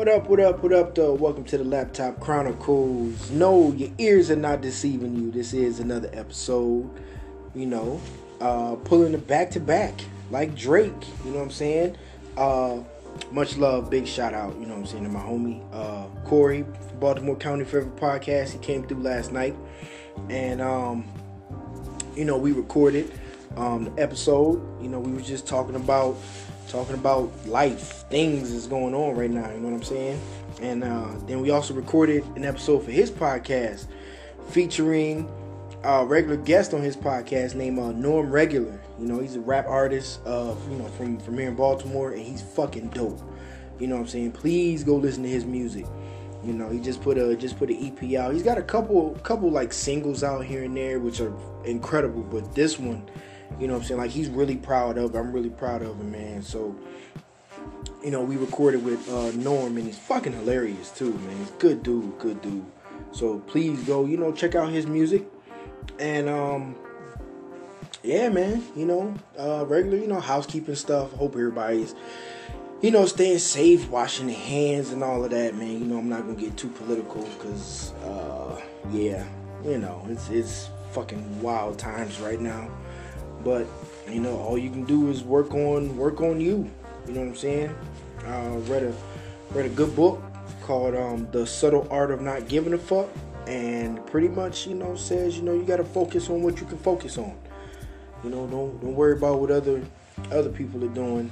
What up, what up, what up, though? Welcome to the Laptop Chronicles. No, your ears are not deceiving you. This is another episode, you know, uh, pulling it back to back like Drake, you know what I'm saying? Uh, much love, big shout out, you know what I'm saying, to my homie uh, Corey, Baltimore County Forever Podcast. He came through last night, and um, you know, we recorded um, the episode. You know, we were just talking about talking about life, things is going on right now. You know what I'm saying? And uh, then we also recorded an episode for his podcast featuring a regular guest on his podcast named uh, Norm Regular. You know, he's a rap artist, uh, you know, from from here in Baltimore, and he's fucking dope. You know what I'm saying? Please go listen to his music. You know, he just put a just put an EP out. He's got a couple couple like singles out here and there, which are incredible. But this one, you know what I'm saying? Like he's really proud of. I'm really proud of him, man. So, you know, we recorded with uh, Norm, and he's fucking hilarious too, man. He's good dude, good dude. So please go, you know, check out his music. And um, yeah, man, you know, uh, regular, you know, housekeeping stuff. Hope everybody's, you know, staying safe, washing their hands, and all of that, man. You know, I'm not gonna get too political, cause, uh, yeah, you know, it's it's fucking wild times right now. But you know, all you can do is work on work on you. You know what I'm saying? Uh, read a read a good book called um, "The Subtle Art of Not Giving a Fuck," and pretty much, you know, says you know you got to focus on what you can focus on. You know, don't don't worry about what other other people are doing.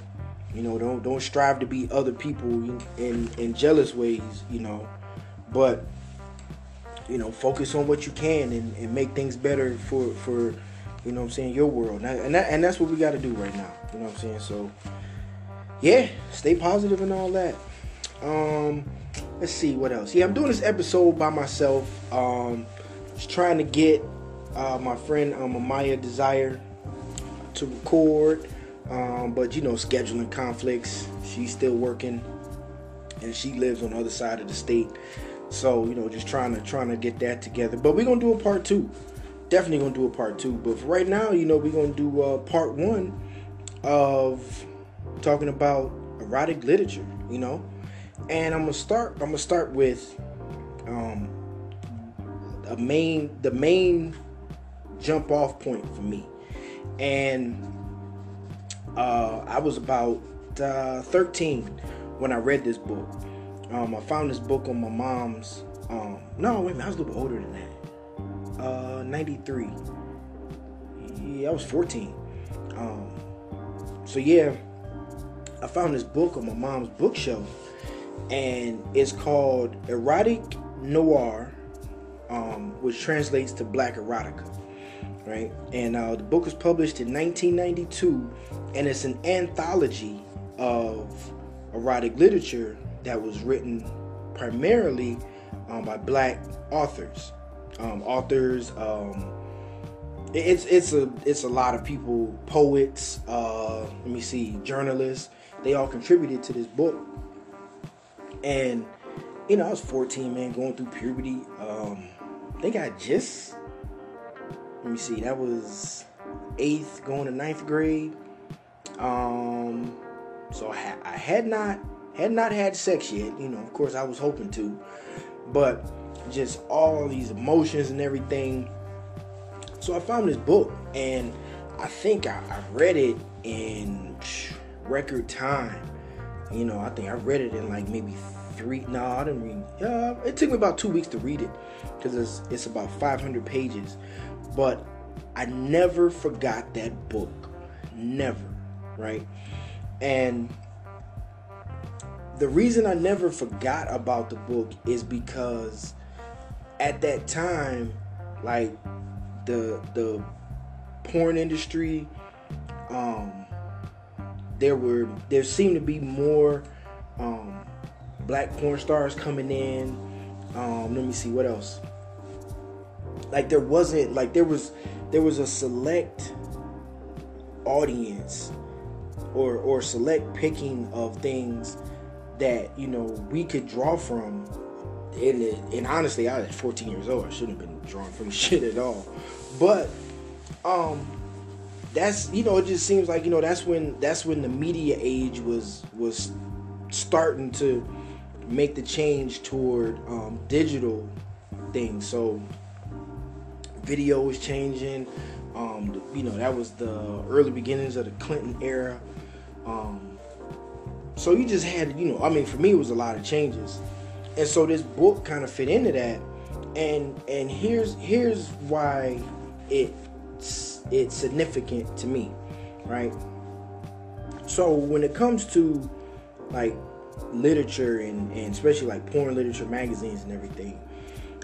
You know, don't don't strive to be other people in in jealous ways. You know, but you know, focus on what you can and, and make things better for for you know what I'm saying, your world. And, that, and that's what we got to do right now. You know what I'm saying? So, yeah, stay positive and all that. Um, let's see what else. Yeah, I'm doing this episode by myself. Um, just trying to get uh, my friend um, Amaya Desire to record. Um, but you know, scheduling conflicts. She's still working, and she lives on the other side of the state. So you know, just trying to trying to get that together. But we're gonna do a part two definitely gonna do a part two. But for right now, you know, we're gonna do uh, part one of talking about erotic literature. You know, and I'm gonna start. I'm gonna start with um, a main, the main jump off point for me, and uh, I was about uh, 13 when I read this book. Um, I found this book on my mom's. Um, no, wait a minute, I was a little older than that uh, 93. Yeah, I was 14. Um, so yeah, I found this book on my mom's bookshelf, and it's called Erotique Noir, um, which translates to Black Erotica, right? And uh, the book was published in 1992, and it's an anthology of erotic literature that was written primarily um, by black authors um, authors. Um, it's it's a it's a lot of people, poets. Uh, let me see, journalists. They all contributed to this book, and you know I was 14, man, going through puberty. Um, I think I just let me see, that was eighth, going to ninth grade. Um, so I, I had not had not had sex yet. You know, of course, I was hoping to, but just all these emotions and everything. So I found this book and I think I, I read it in record time. You know, I think I read it in like maybe three. No, I didn't read. Uh, it took me about two weeks to read it because it's it's about 500 pages. But I never forgot that book. Never, right? And the reason I never forgot about the book is because at that time, like the the porn industry, um, there were there seemed to be more um, black porn stars coming in. Um, let me see what else. Like there wasn't like there was there was a select audience or or select picking of things that you know we could draw from and, and honestly, I was 14 years old. I shouldn't have been drawing from shit at all. But um, that's you know, it just seems like you know that's when that's when the media age was was starting to make the change toward um, digital things. So video was changing. Um, you know, that was the early beginnings of the Clinton era. Um, so you just had, you know, I mean, for me, it was a lot of changes, and so this book kind of fit into that. And and here's here's why it's it's significant to me, right? So when it comes to like literature and, and especially like porn literature magazines and everything,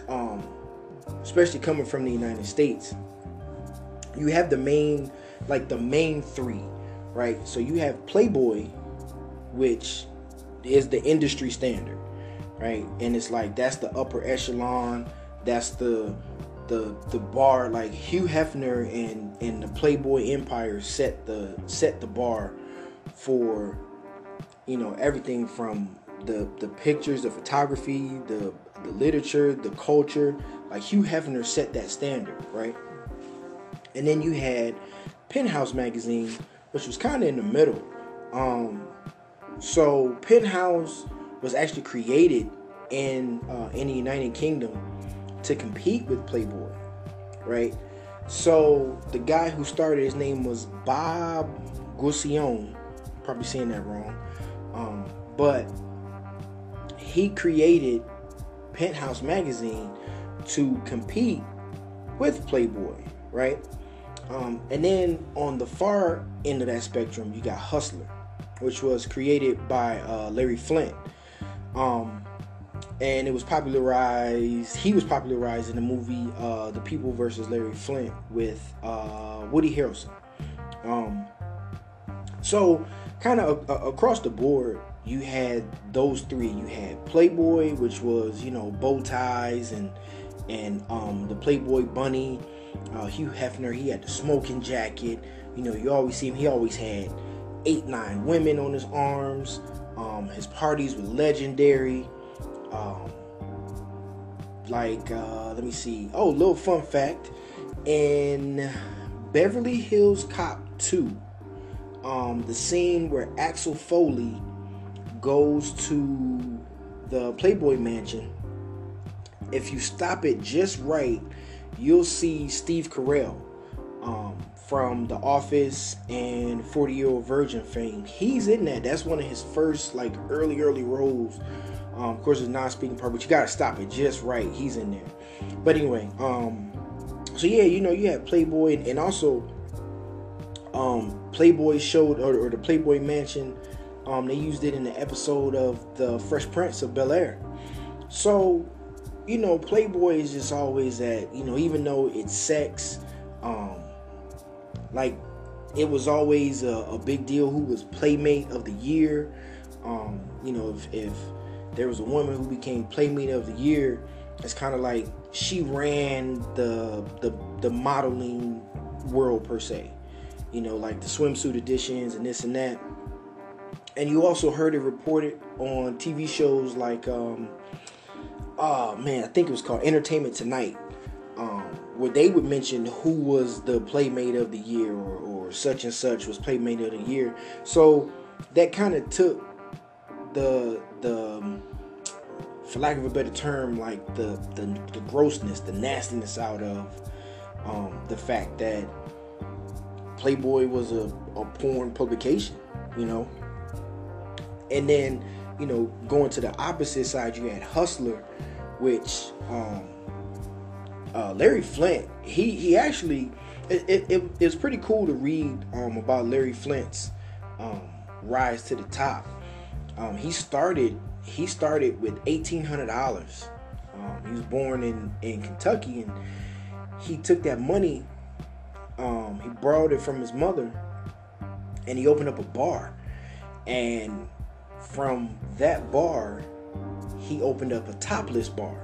um, especially coming from the United States, you have the main like the main three, right? So you have Playboy, which is the industry standard, right? And it's like that's the upper echelon, that's the the the bar like Hugh Hefner and and the Playboy Empire set the set the bar for you know everything from the the pictures, the photography, the the literature, the culture. Like Hugh Hefner set that standard, right? And then you had Penthouse magazine, which was kind of in the middle. Um, so Penthouse was actually created in uh, in the United Kingdom to compete with Playboy, right? So the guy who started his name was Bob Guccione, probably saying that wrong, um, but he created Penthouse magazine to compete with Playboy, right? Um, and then on the far end of that spectrum, you got Hustler, which was created by uh, Larry Flynt. Um, and it was popularized. He was popularized in the movie uh, "The People versus Larry Flynt" with uh, Woody Harrelson. Um, so, kind of uh, across the board, you had those three. You had Playboy, which was you know bow ties and and um, the Playboy bunny. Uh, Hugh Hefner, he had the smoking jacket. You know, you always see him. He always had eight, nine women on his arms. Um, his parties were legendary. Um, like, uh, let me see. Oh, little fun fact: in Beverly Hills Cop 2, um, the scene where Axel Foley goes to the Playboy Mansion. If you stop it just right, you'll see Steve Carell um, from The Office and 40 Year Old Virgin fame. He's in that. That's one of his first like early early roles um, of course, it's non-speaking part, but you gotta stop it just right. He's in there. But anyway, um, so yeah, you know, you had Playboy, and also um, Playboy showed, or, or the Playboy Mansion. Um, they used it in the episode of the Fresh Prince of Bel Air. So, you know, Playboy is just always that. You know, even though it's sex, um, like it was always a, a big deal. Who was Playmate of the Year? Um, you know, if, if there was a woman who became Playmate of the Year. It's kind of like she ran the, the the modeling world per se. You know, like the swimsuit editions and this and that. And you also heard it reported on TV shows like, um, oh man, I think it was called Entertainment Tonight, where they would mention who was the Playmate of the Year or, or such and such was Playmate of the Year. So that kind of took the the um, for lack of a better term, like the the, the grossness, the nastiness out of um, the fact that Playboy was a, a porn publication, you know. And then, you know, going to the opposite side, you had Hustler, which um, uh, Larry Flynt, he he actually, it, it, it, it's pretty cool to read um, about Larry Flynt's um, rise to the top um, he started he started with eighteen hundred dollars. Um, he was born in in Kentucky, and he took that money. Um, he borrowed it from his mother, and he opened up a bar. And from that bar, he opened up a topless bar.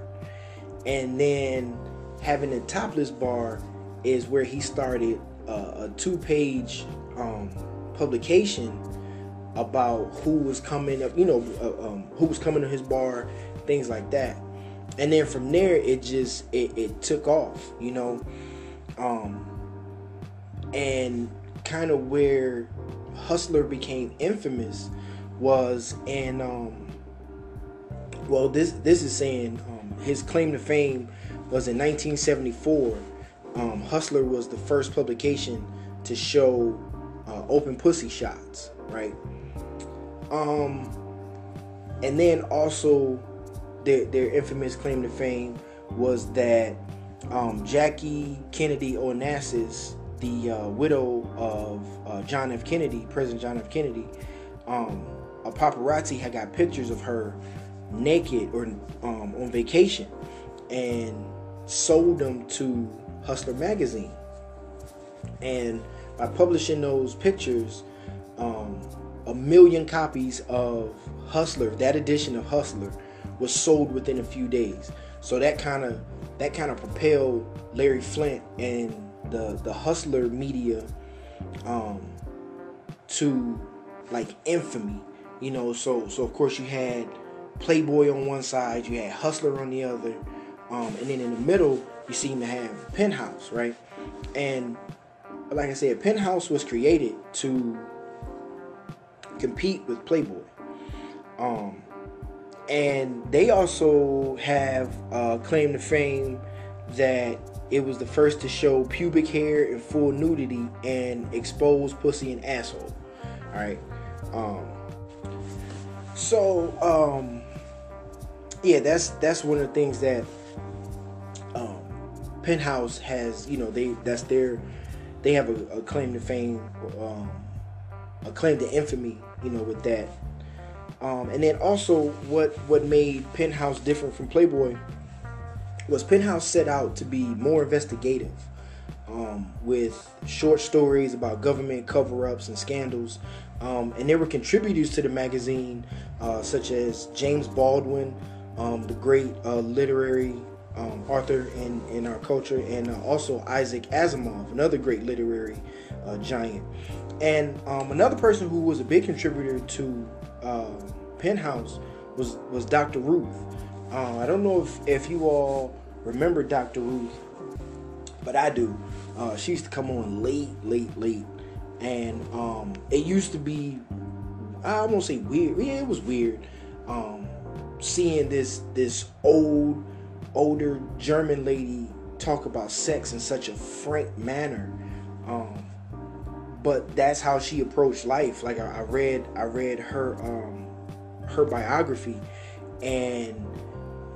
And then having a topless bar is where he started a two-page um, publication about who was coming up, you know, uh, um, who was coming to his bar, things like that. And then from there, it just it, it took off, you know, um, and kind of where Hustler became infamous was and um, well, this this is saying um, his claim to fame was in 1974. Um, Hustler was the first publication to show uh, open pussy shots, right? Um, and then also their their infamous claim to fame was that um, Jackie Kennedy Onassis, the uh, widow of uh, John F. Kennedy, President John F. Kennedy, um, a paparazzi had got pictures of her naked or um, on vacation and sold them to Hustler magazine. And by publishing those pictures, um, a million copies of Hustler, that edition of Hustler, was sold within a few days. So that kind of that kind of propelled Larry Flynt and the the Hustler media um, to like infamy. You know, so so of course you had Playboy on one side, you had Hustler on the other, um, and then in the middle you seem to have Penthouse, right? And like I said, Penthouse was created to compete with Playboy. Um, and they also have uh, claim to fame that it was the first to show pubic hair in full nudity and expose pussy and asshole. All right. Um, so um, yeah, that's that's one of the things that Penthouse has. You know, they that's their they have a, a claim to fame, um, a claim to infamy. You know, with that. Um, and then also, what what made Penthouse different from Playboy was Penthouse set out to be more investigative, um, with short stories about government cover-ups and scandals. Um, and there were contributors to the magazine, uh, such as James Baldwin, um, the great uh, literary um, author in, in our culture, and uh, also Isaac Asimov, another great literary uh, giant. And um, another person who was a big contributor to uh, Penthouse was was Dr. Ruth. Uh, I don't know if, if you all remember Dr. Ruth, but I do. Uh, she used to come on late, late, late, and um, it used to be I won't say weird. Yeah, it was weird. Um, seeing this this old older German lady talk about sex in such a frank manner. Um, but that's how she approached life. Like I, I read, I read her um, her biography, and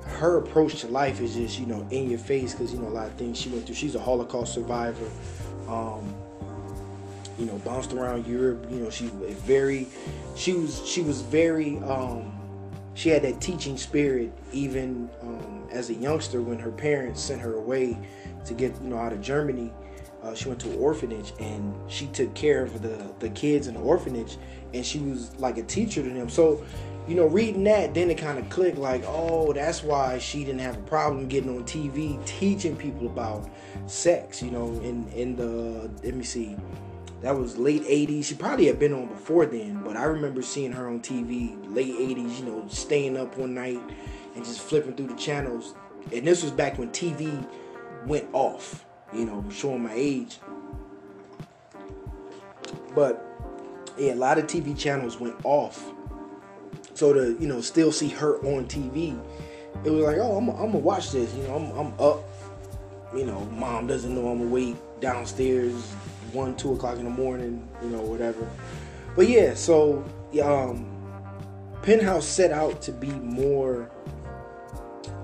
her approach to life is just you know in your face because you know a lot of things she went through. She's a Holocaust survivor. Um, you know, bounced around Europe. You know, she was very, she was she was very. Um, she had that teaching spirit even um, as a youngster when her parents sent her away to get you know out of Germany. Uh, she went to an orphanage and she took care of the the kids in the orphanage, and she was like a teacher to them. So, you know, reading that, then it kind of clicked like, oh, that's why she didn't have a problem getting on TV teaching people about sex. You know, in in the let me see, that was late 80s. She probably had been on before then, but I remember seeing her on TV late 80s, you know, staying up one night and just flipping through the channels. And this was back when TV went off, you know, showing my age. But yeah, a lot of TV channels went off. So to, you know, still see her on TV, it was like, oh, I'm, I'm gonna watch this. You know, I'm, I'm up. You know, mom doesn't know I'm awake downstairs one, two o'clock in the morning, you know, whatever. But yeah, so um, Penthouse set out to be more,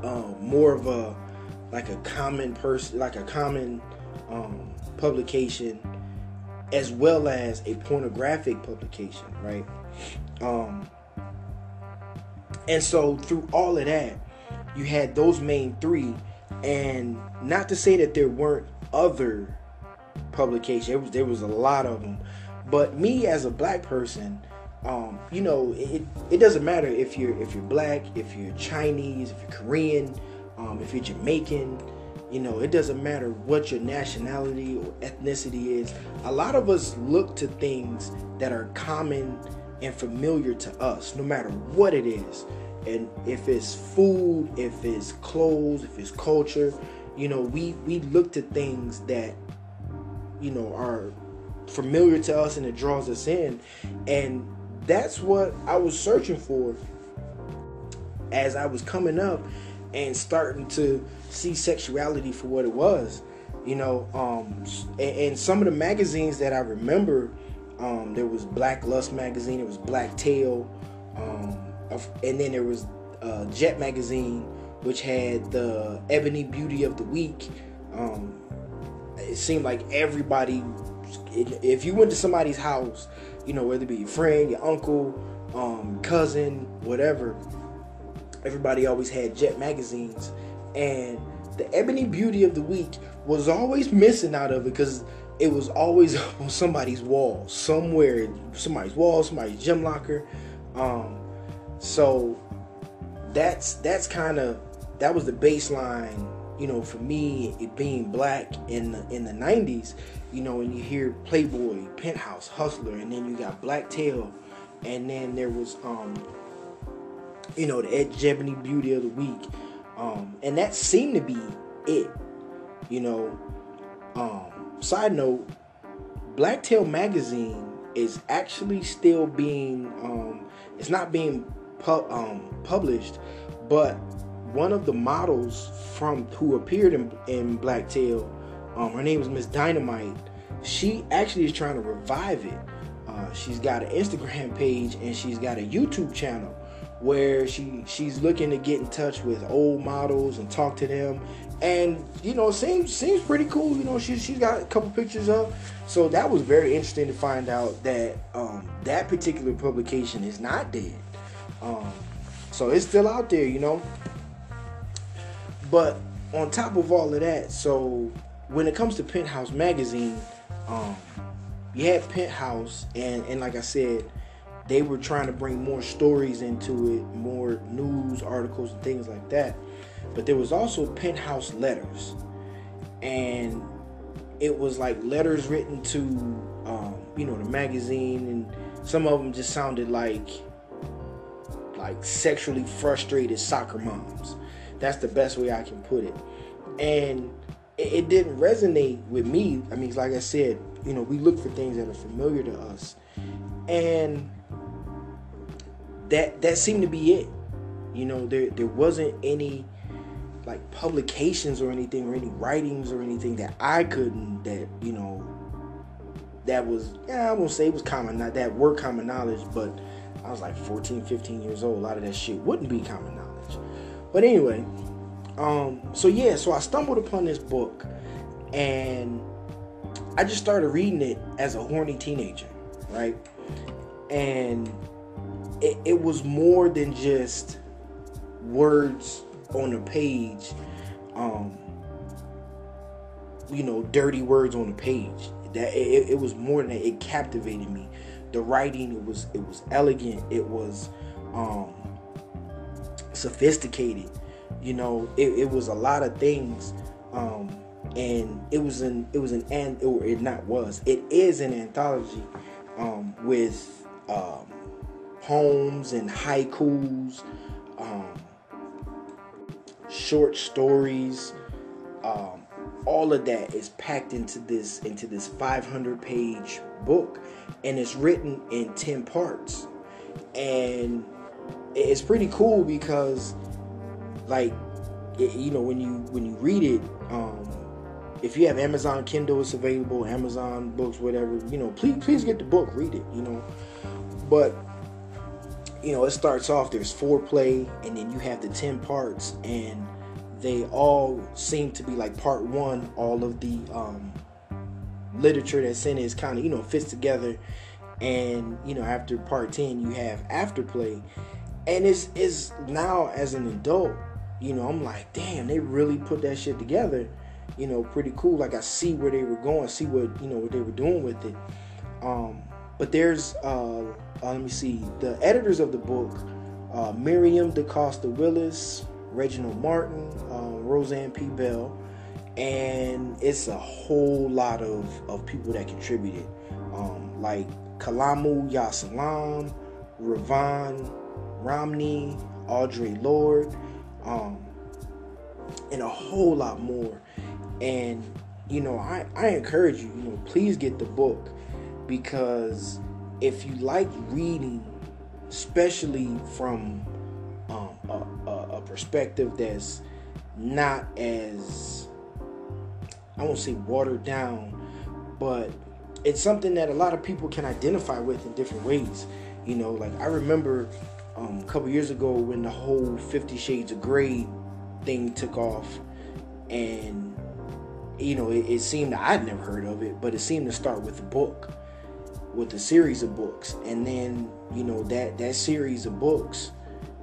um, more of a like a common person, like a common um, publication, as well as a pornographic publication, right? Um, and so through all of that, you had those main three, and not to say that there weren't other publication. It was there was a lot of them, but me as a black person, um, you know, it, it doesn't matter if you're if you're black, if you're Chinese, if you're Korean, um, if you're Jamaican. You know, it doesn't matter what your nationality or ethnicity is. A lot of us look to things that are common and familiar to us, no matter what it is. And if it's food, if it's clothes, if it's culture, you know, we we look to things that you know are familiar to us and it draws us in and that's what i was searching for as I was coming up and starting to see sexuality for what it was, you know, um, and, and some of the magazines that I remember, um, there was Black Lust magazine, there was Black Tail, um, and then there was uh, Jet magazine, which had the Ebony Beauty of the Week. It seemed like everybody, if you went to somebody's house, you know, whether it be your friend, your uncle, um, cousin, whatever, everybody always had Jet magazines, and the Ebony Beauty of the Week was always missing out of it because it was always on somebody's wall, somewhere, somebody's wall, somebody's gym locker. Um, so that's that's kind of that was the baseline, you know, for me it being black in the in the '90s. You know, when you hear Playboy, Penthouse, Hustler, and then you got Black Tail, and then there was um, you know, the Ed Beauty of the Week, um, and that seemed to be it. You know, um, side note, Blacktail magazine is actually still being um, it's not being pu- um, published, but one of the models from who appeared in, in Blacktail, um, her name is Miss Dynamite. She actually is trying to revive it. Uh, she's got an Instagram page and she's got a YouTube channel where she she's looking to get in touch with old models and talk to them. And you know seems seems pretty cool. You know she, she's got a couple pictures up. So that was very interesting to find out that um, that particular publication is not dead. Um, so it's still out there you know but on top of all of that so when it comes to penthouse magazine um, you had penthouse and and like i said they were trying to bring more stories into it, more news articles and things like that. But there was also penthouse letters, and it was like letters written to, um, you know, the magazine, and some of them just sounded like, like sexually frustrated soccer moms. That's the best way I can put it, and it, it didn't resonate with me. I mean, like I said, you know, we look for things that are familiar to us, and that that seemed to be it. You know, there there wasn't any like publications or anything or any writings or anything that I couldn't that you know that was yeah I won't say it was common not that were common knowledge but I was like 14 15 years old a lot of that shit wouldn't be common but anyway um so yeah so I stumbled upon this book and I just started reading it as a horny teenager right? And it, it was more than just words on a page um you know dirty words on a page. That it, it was more than that. It captivated me. The writing it was it was elegant. It was um sophisticated you know it, it was a lot of things um and it was an it was an and or it not was it is an anthology um with um poems and haikus, um, short stories, um, all of that is packed into this into this 500 page book, and it's written in 10 parts, and it's pretty cool because, like, it, you know, when you when you read it. Um, if you have Amazon Kindle, it's available. Amazon books, whatever. You know, please please get the book, read it. You know, but you know, it starts off there's foreplay, and then you have the 10 parts, and they all seem to be like part one. All of the um, literature that's in it is kind of, you know, fits together. And, you know, after part 10, you have afterplay. And it's, it's now as an adult, you know, I'm like, damn, they really put that shit together. You know, pretty cool. Like I see where they were going, see what, you know, what they were doing with it. Um, but there's, uh, uh, let me see, the editors of the book, uh, Miriam DeCosta-Willis, Reginald Martin, uh, Roseann P. Bell, and it's a whole lot of, of people that contributed, um, like Kalamu ya Salaam, Ravon Romney, Audre Lorde, um, and a whole lot more. And you know, I, I encourage you, you know, please get the book because if you like reading, especially from um, a, perspective that's not as I won't say watered down, but it's something that a lot of people can identify with in different ways. You know, like I remember um, a couple years ago when the whole Fifty Shades of Grey thing took off, and you know, it, it seemed I'd never heard of it, but it seemed to start with a book, with a series of books, and then you know that that series of books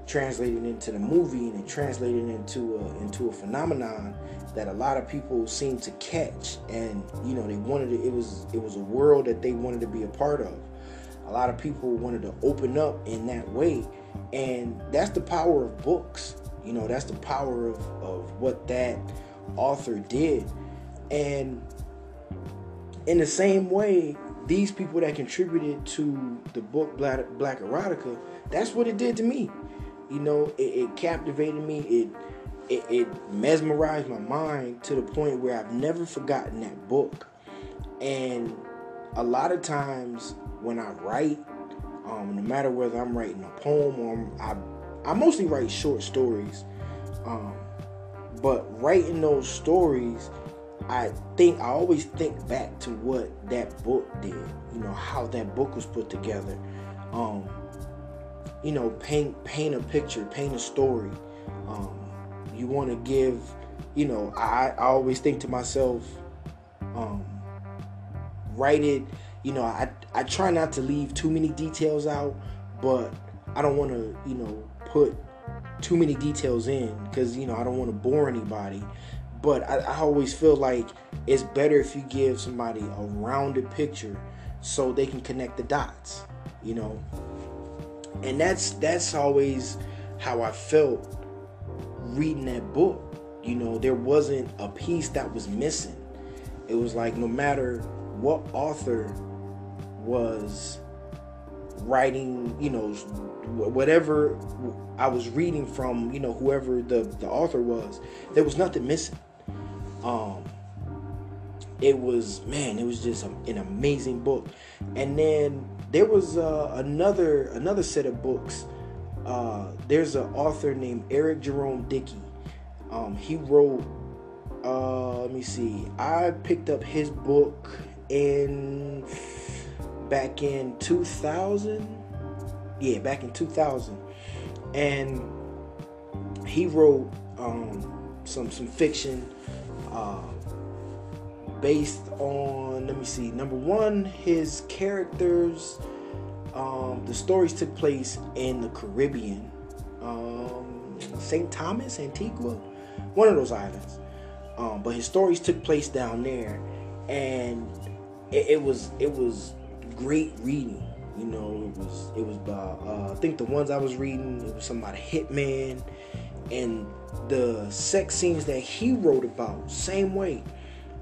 translated into the movie and it translated into a, into a phenomenon that a lot of people seem to catch. And you know they wanted to, it was it was a world that they wanted to be a part of. A lot of people wanted to open up in that way and that's the power of books you know that's the power of, of what that author did and in the same way these people that contributed to the book black, black erotica that's what it did to me you know, it, it captivated me. It, it it mesmerized my mind to the point where I've never forgotten that book. And a lot of times when I write, um, no matter whether I'm writing a poem or I'm, I, I mostly write short stories. Um, but writing those stories, I think I always think back to what that book did. You know how that book was put together. Um, you know, paint paint a picture, paint a story. Um, you want to give, you know, I, I always think to myself, um, write it. You know, I I try not to leave too many details out, but I don't want to, you know, put too many details in because you know I don't want to bore anybody. But I, I always feel like it's better if you give somebody a rounded picture so they can connect the dots. You know, and that's that's always how I felt reading that book. You know, there wasn't a piece that was missing. It was like no matter what author was writing, you know, whatever I was reading from, you know, whoever the, the author was, there was nothing missing. Um, it was man, it was just an amazing book. And then there was uh, another another set of books. Uh, there's an author named Eric Jerome Dickey. Um, he wrote. Uh, let me see. I picked up his book in back in 2000. Yeah, back in 2000, and he wrote um, some some fiction. Uh, based on let me see number one his characters um, the stories took place in the caribbean um, st thomas antigua one of those islands um, but his stories took place down there and it, it, was it was great reading you know it was it was about uh, i think the ones i was reading it was something about a hitman. And the sex scenes that he wrote about same way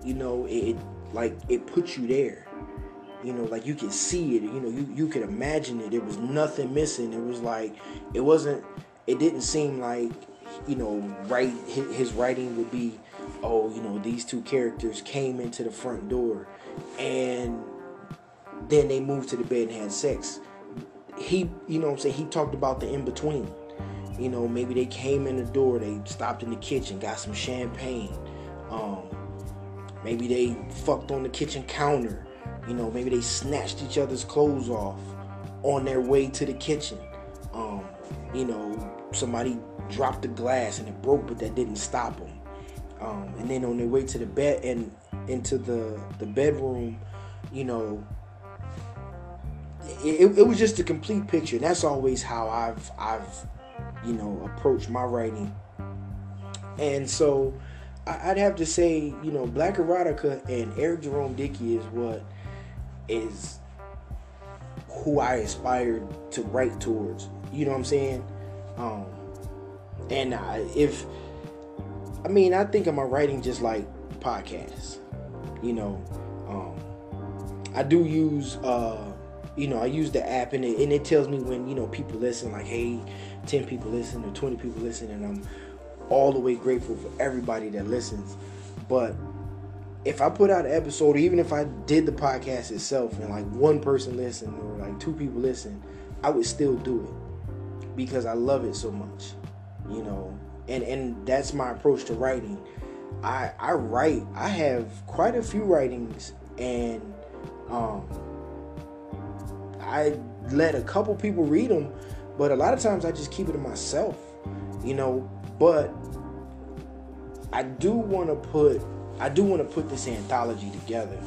you know it like it puts you there. You know like you can see it you know you, you can imagine it. There was nothing missing. It was like it wasn't it didn't seem like you know right his writing would be oh you know these two characters came into the front door. And then they moved to the bed and had sex he you know i'm saying he talked about the in-between you know maybe they came in the door they stopped in the kitchen got some champagne um, Maybe they fucked on the kitchen counter. You know, maybe they snatched each other's clothes off on their way to the kitchen. Um, you know, somebody dropped the glass and it broke, but that didn't stop them. Um, and then on their way to the bed and into the the bedroom, you know, it, it was just a complete picture. That's always how I've I've you know approached my writing. And so I'd have to say, you know, Black Erotica and Eric Jerome Dickey is what is who I aspired to write towards. You know what I'm saying? Um, and I, if I mean, I think of my writing just like podcasts. You know, um, I do use, uh, you know, I use the app and it, and it tells me when you know people listen, like, hey, ten people listen or twenty people listen, and I'm all the way grateful for everybody that listens. But if I put out an episode, even if I did the podcast itself and like one person listened or like two people listen, I would still do it because I love it so much. You know, and and that's my approach to writing. I I write. I have quite a few writings, and um, I let a couple people read them, but a lot of times I just keep it to myself, you know. But I do want to put I do want to put this anthology together.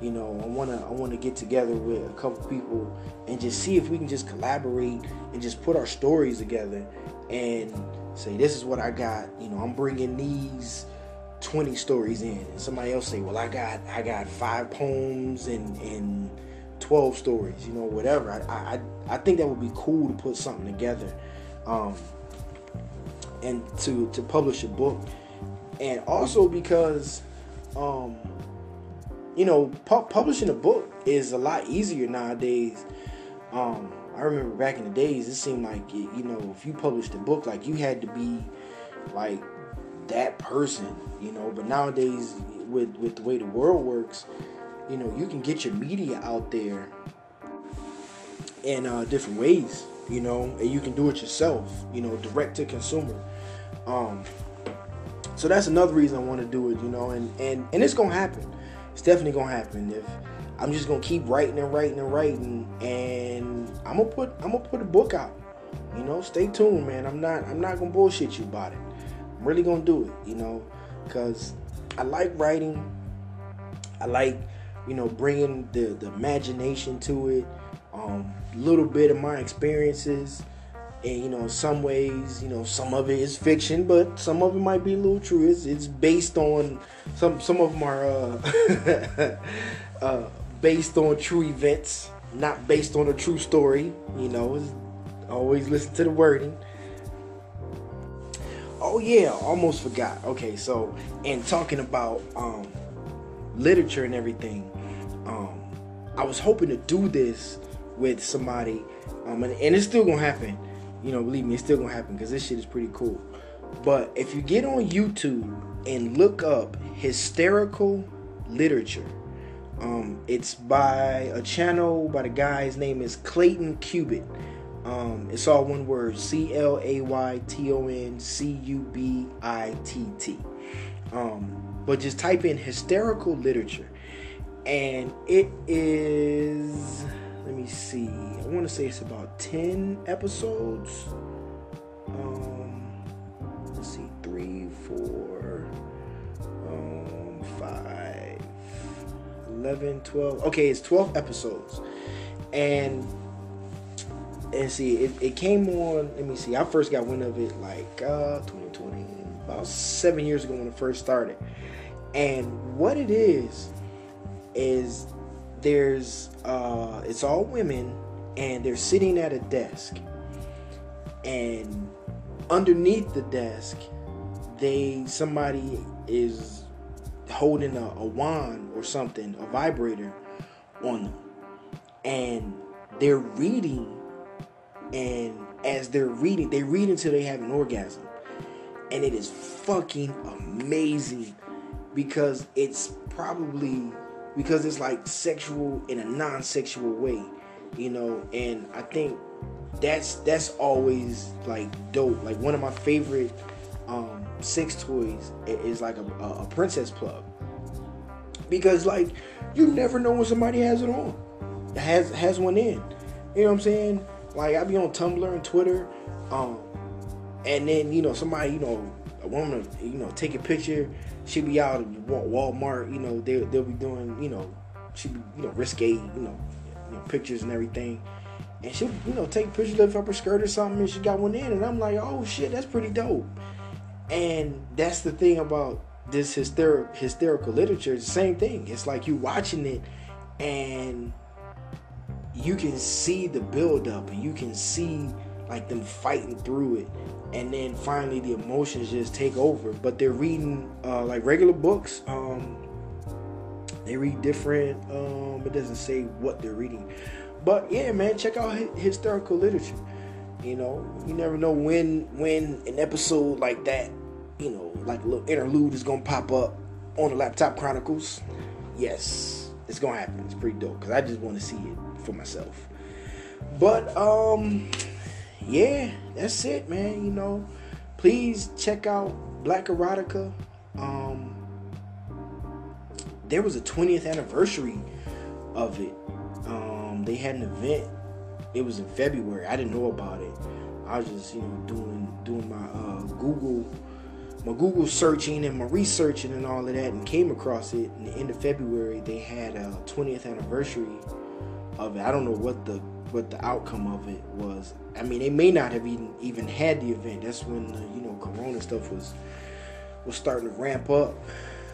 You know, I wanna I wanna get together with a couple people and just see if we can just collaborate and just put our stories together and say this is what I got. You know, I'm bringing these 20 stories in, and somebody else say, well, I got I got five poems and and 12 stories. You know, whatever. I I I think that would be cool to put something together, um, and to to publish a book, and also because, um, you know, pu- publishing a book is a lot easier nowadays. Um, I remember back in the days, it seemed like you know, if you published a book, like you had to be like that person, you know. But nowadays, with with the way the world works, you know, you can get your media out there in uh, different ways, you know, and you can do it yourself, you know, direct to consumer. Um, so that's another reason I want to do it, you know, and and and it's gonna happen. It's definitely gonna happen if I'm just gonna keep writing and writing and writing, and I'm gonna put I'm gonna put a book out. You know, stay tuned, man. I'm not I'm not gonna bullshit you about it. I'm really gonna do it, you know, because I like writing. I like, you know, bringing the the imagination to it. Um, little bit of my experiences, and you know, some ways, you know, some of it is fiction, but some of it might be a little true. It's it's based on some some of them are uh, uh, based on true events, not based on a true story. You know, always listen to the wording. Oh yeah, almost forgot. Okay, so and talking about um, literature and everything, um, I was hoping to do this with somebody, um, and, and it's still gonna happen. You know, believe me, it's still gonna happen because this shit is pretty cool. But if you get on YouTube and look up hysterical literature, um, it's by a channel by the guy. His name is Clayton Cubitt. Um, it's all one word C L A Y T O N C U B I T T. Um, but just type in hysterical literature, and it is. Let me see. I want to say it's about ten episodes. Um, let's see, three, four, um, five, 11, 12. Okay, it's 12 episodes. And and see, it, it came on, let me see, I first got wind of it like uh 2020, about seven years ago when it first started. And what it is, is there's uh it's all women and they're sitting at a desk. And underneath the desk, they somebody is holding a, a wand or something, a vibrator on them. And they're reading and as they're reading, they read until they have an orgasm. And it is fucking amazing because it's probably because it's like sexual in a non-sexual way, you know, and I think that's that's always like dope. Like one of my favorite um sex toys is like a, a princess plug. Because like you never know when somebody has it on. Has has one in. You know what I'm saying? Like I be on Tumblr and Twitter, um, and then you know somebody you know a woman you know take a picture. She be out at Walmart. You know they they'll be doing you know she be you know risque you know, you know pictures and everything. And she'll, you know, take pictures, of her skirt or something, and she got one in, and I'm like, oh shit, that's pretty dope. And that's the thing about this hysterical hysterical literature. It's the same thing. It's like you watching it, and you can see the build up and you can see like them fighting through it and then finally the emotions just take over. But they're reading uh, like regular books um, they read different um, it doesn't say what they're reading. But yeah man check out hysterical literature. You know you never know when when an episode like that you know like a little interlude is gonna pop up on the laptop chronicles. Yes it's gonna happen. It's pretty dope because i just want to see it for myself. But um yeah, that's it, man. You know, please check out Black Erotica. Um, there was a 20th anniversary of it. Um, they had an event. It was in February. I didn't know about it. I was just, you know, doing doing my uh, Google my Google searching and my researching and all of that, and came across it. In the end of February, they had a 20th anniversary of it. I don't know what the what the outcome of it was. I mean, they may not have even even had the event. That's when the, you know Corona stuff was was starting to ramp up.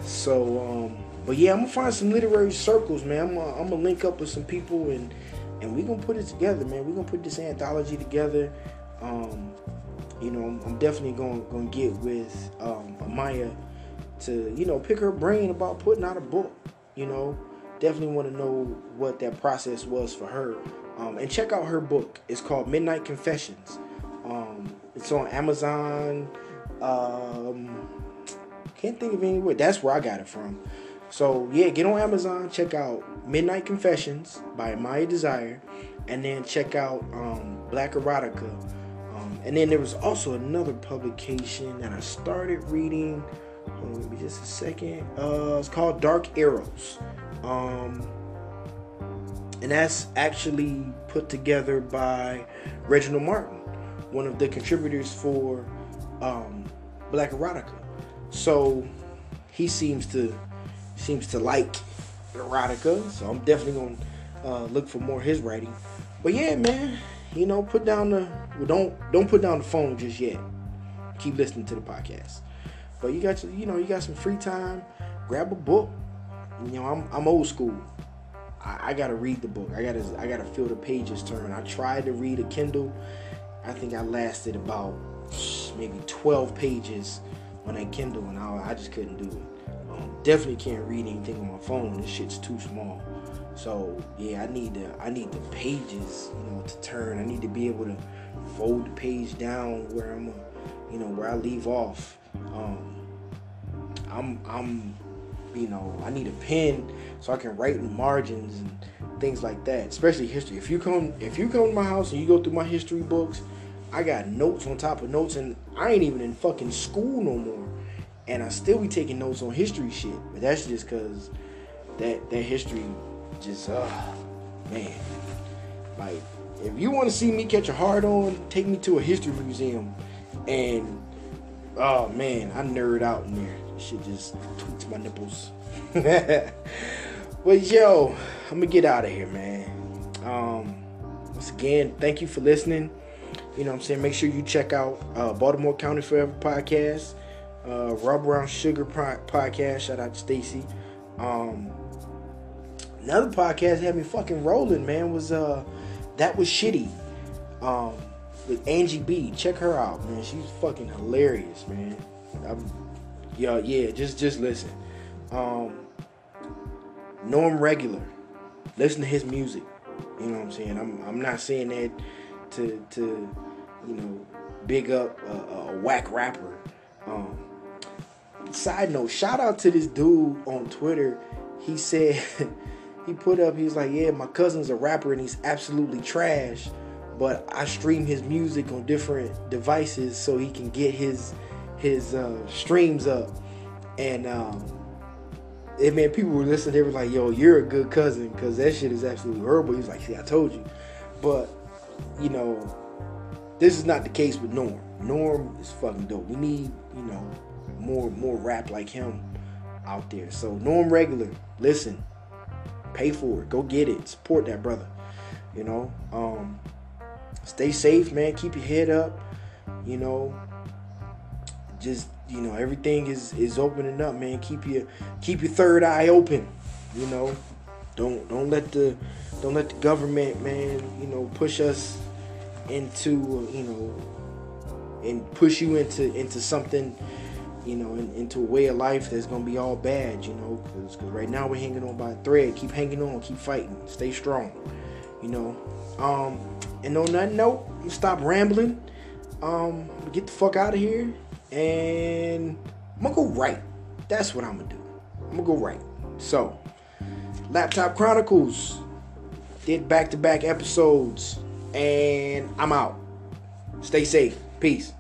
So, um, but yeah, I'm gonna find some literary circles, man. I'm gonna, I'm gonna link up with some people and and we gonna put it together, man. We gonna put this anthology together. Um, you know, I'm, I'm definitely going to get with um, Amaya to, you know, pick her brain about putting out a book. You know, definitely want to know what that process was for her. Um, and check out her book. It's called Midnight Confessions. Um, it's on Amazon. Um, can't think of anywhere. That's where I got it from. So yeah, get on Amazon. Check out Midnight Confessions by Amaya Desire, and then check out um, Black Erotica and then there was also another publication that I started reading. Just a second. Uh, it's called Dark Eros. Um, and that's actually put together by Reginald Martin, one of the contributors for um, Black Erotica. So he seems to seems to like erotica, so I'm definitely gonna uh, look for more of his writing. But yeah, man, you know, put down the well, don't don't put down the phone just yet. Keep listening to the podcast. But you got you know you got some free time. Grab a book. You know, I'm I'm old school. I, I gotta read the book. I gotta I gotta feel the pages turn. I tried to read a Kindle. I think I lasted about maybe 12 pages on that Kindle, and I, I just couldn't do it. Um, definitely can't read anything on my phone. This shit's too small. So yeah, I need the I need the pages, you know, to turn. I need to be able to fold the page down where I'm, you know, where I leave off. Um, I'm I'm, you know, I need a pen so I can write in margins and things like that. Especially history. If you come if you come to my house and you go through my history books, I got notes on top of notes, and I ain't even in fucking school no more. And I still be taking notes on history shit, but that's just cause that that history just uh man like if you want to see me catch a hard on take me to a history museum and oh man i nerd out in there shit just tweaks my nipples but yo i'm gonna get out of here man um once again thank you for listening you know what i'm saying make sure you check out uh, baltimore county forever podcast uh, Rob Brown Sugar podcast. Shout out to Stacy. Um, another podcast had me fucking rolling, man, was uh that was shitty. Um with Angie B. Check her out, man. She's fucking hilarious, man. I'm, yeah, yeah, just just listen. Um Norm Regular. Listen to his music. You know what I'm saying? I'm I'm not saying that to to you know big up a, a whack rapper. Um side note, shout out to this dude on Twitter. He said he put up, he was like, Yeah, my cousin's a rapper and he's absolutely trash. But I stream his music on different devices so he can get his his uh, streams up. And um and man, people were listening, they were like, Yo, you're a good cousin, because that shit is absolutely horrible. He's like, See, I told you. But, you know, this is not the case with Norm. Norm is fucking dope. We need, you know, more more rap like him out there. So Norm Regular, listen, Pay for it. Go get it. Support that brother. You know. Um, stay safe, man. Keep your head up. You know. Just you know, everything is is opening up, man. Keep your keep your third eye open. You know. Don't don't let the don't let the government, man, you know, push us into you know and push you into into something you know, in, into a way of life that's gonna be all bad, you know, because right now we're hanging on by a thread. Keep hanging on, keep fighting, stay strong, you know. Um, and on that note, stop rambling. Um, get the fuck out of here, and I'm gonna go right. That's what I'm gonna do. I'm gonna go right. So, Laptop Chronicles did back to back episodes, and I'm out. Stay safe. Peace.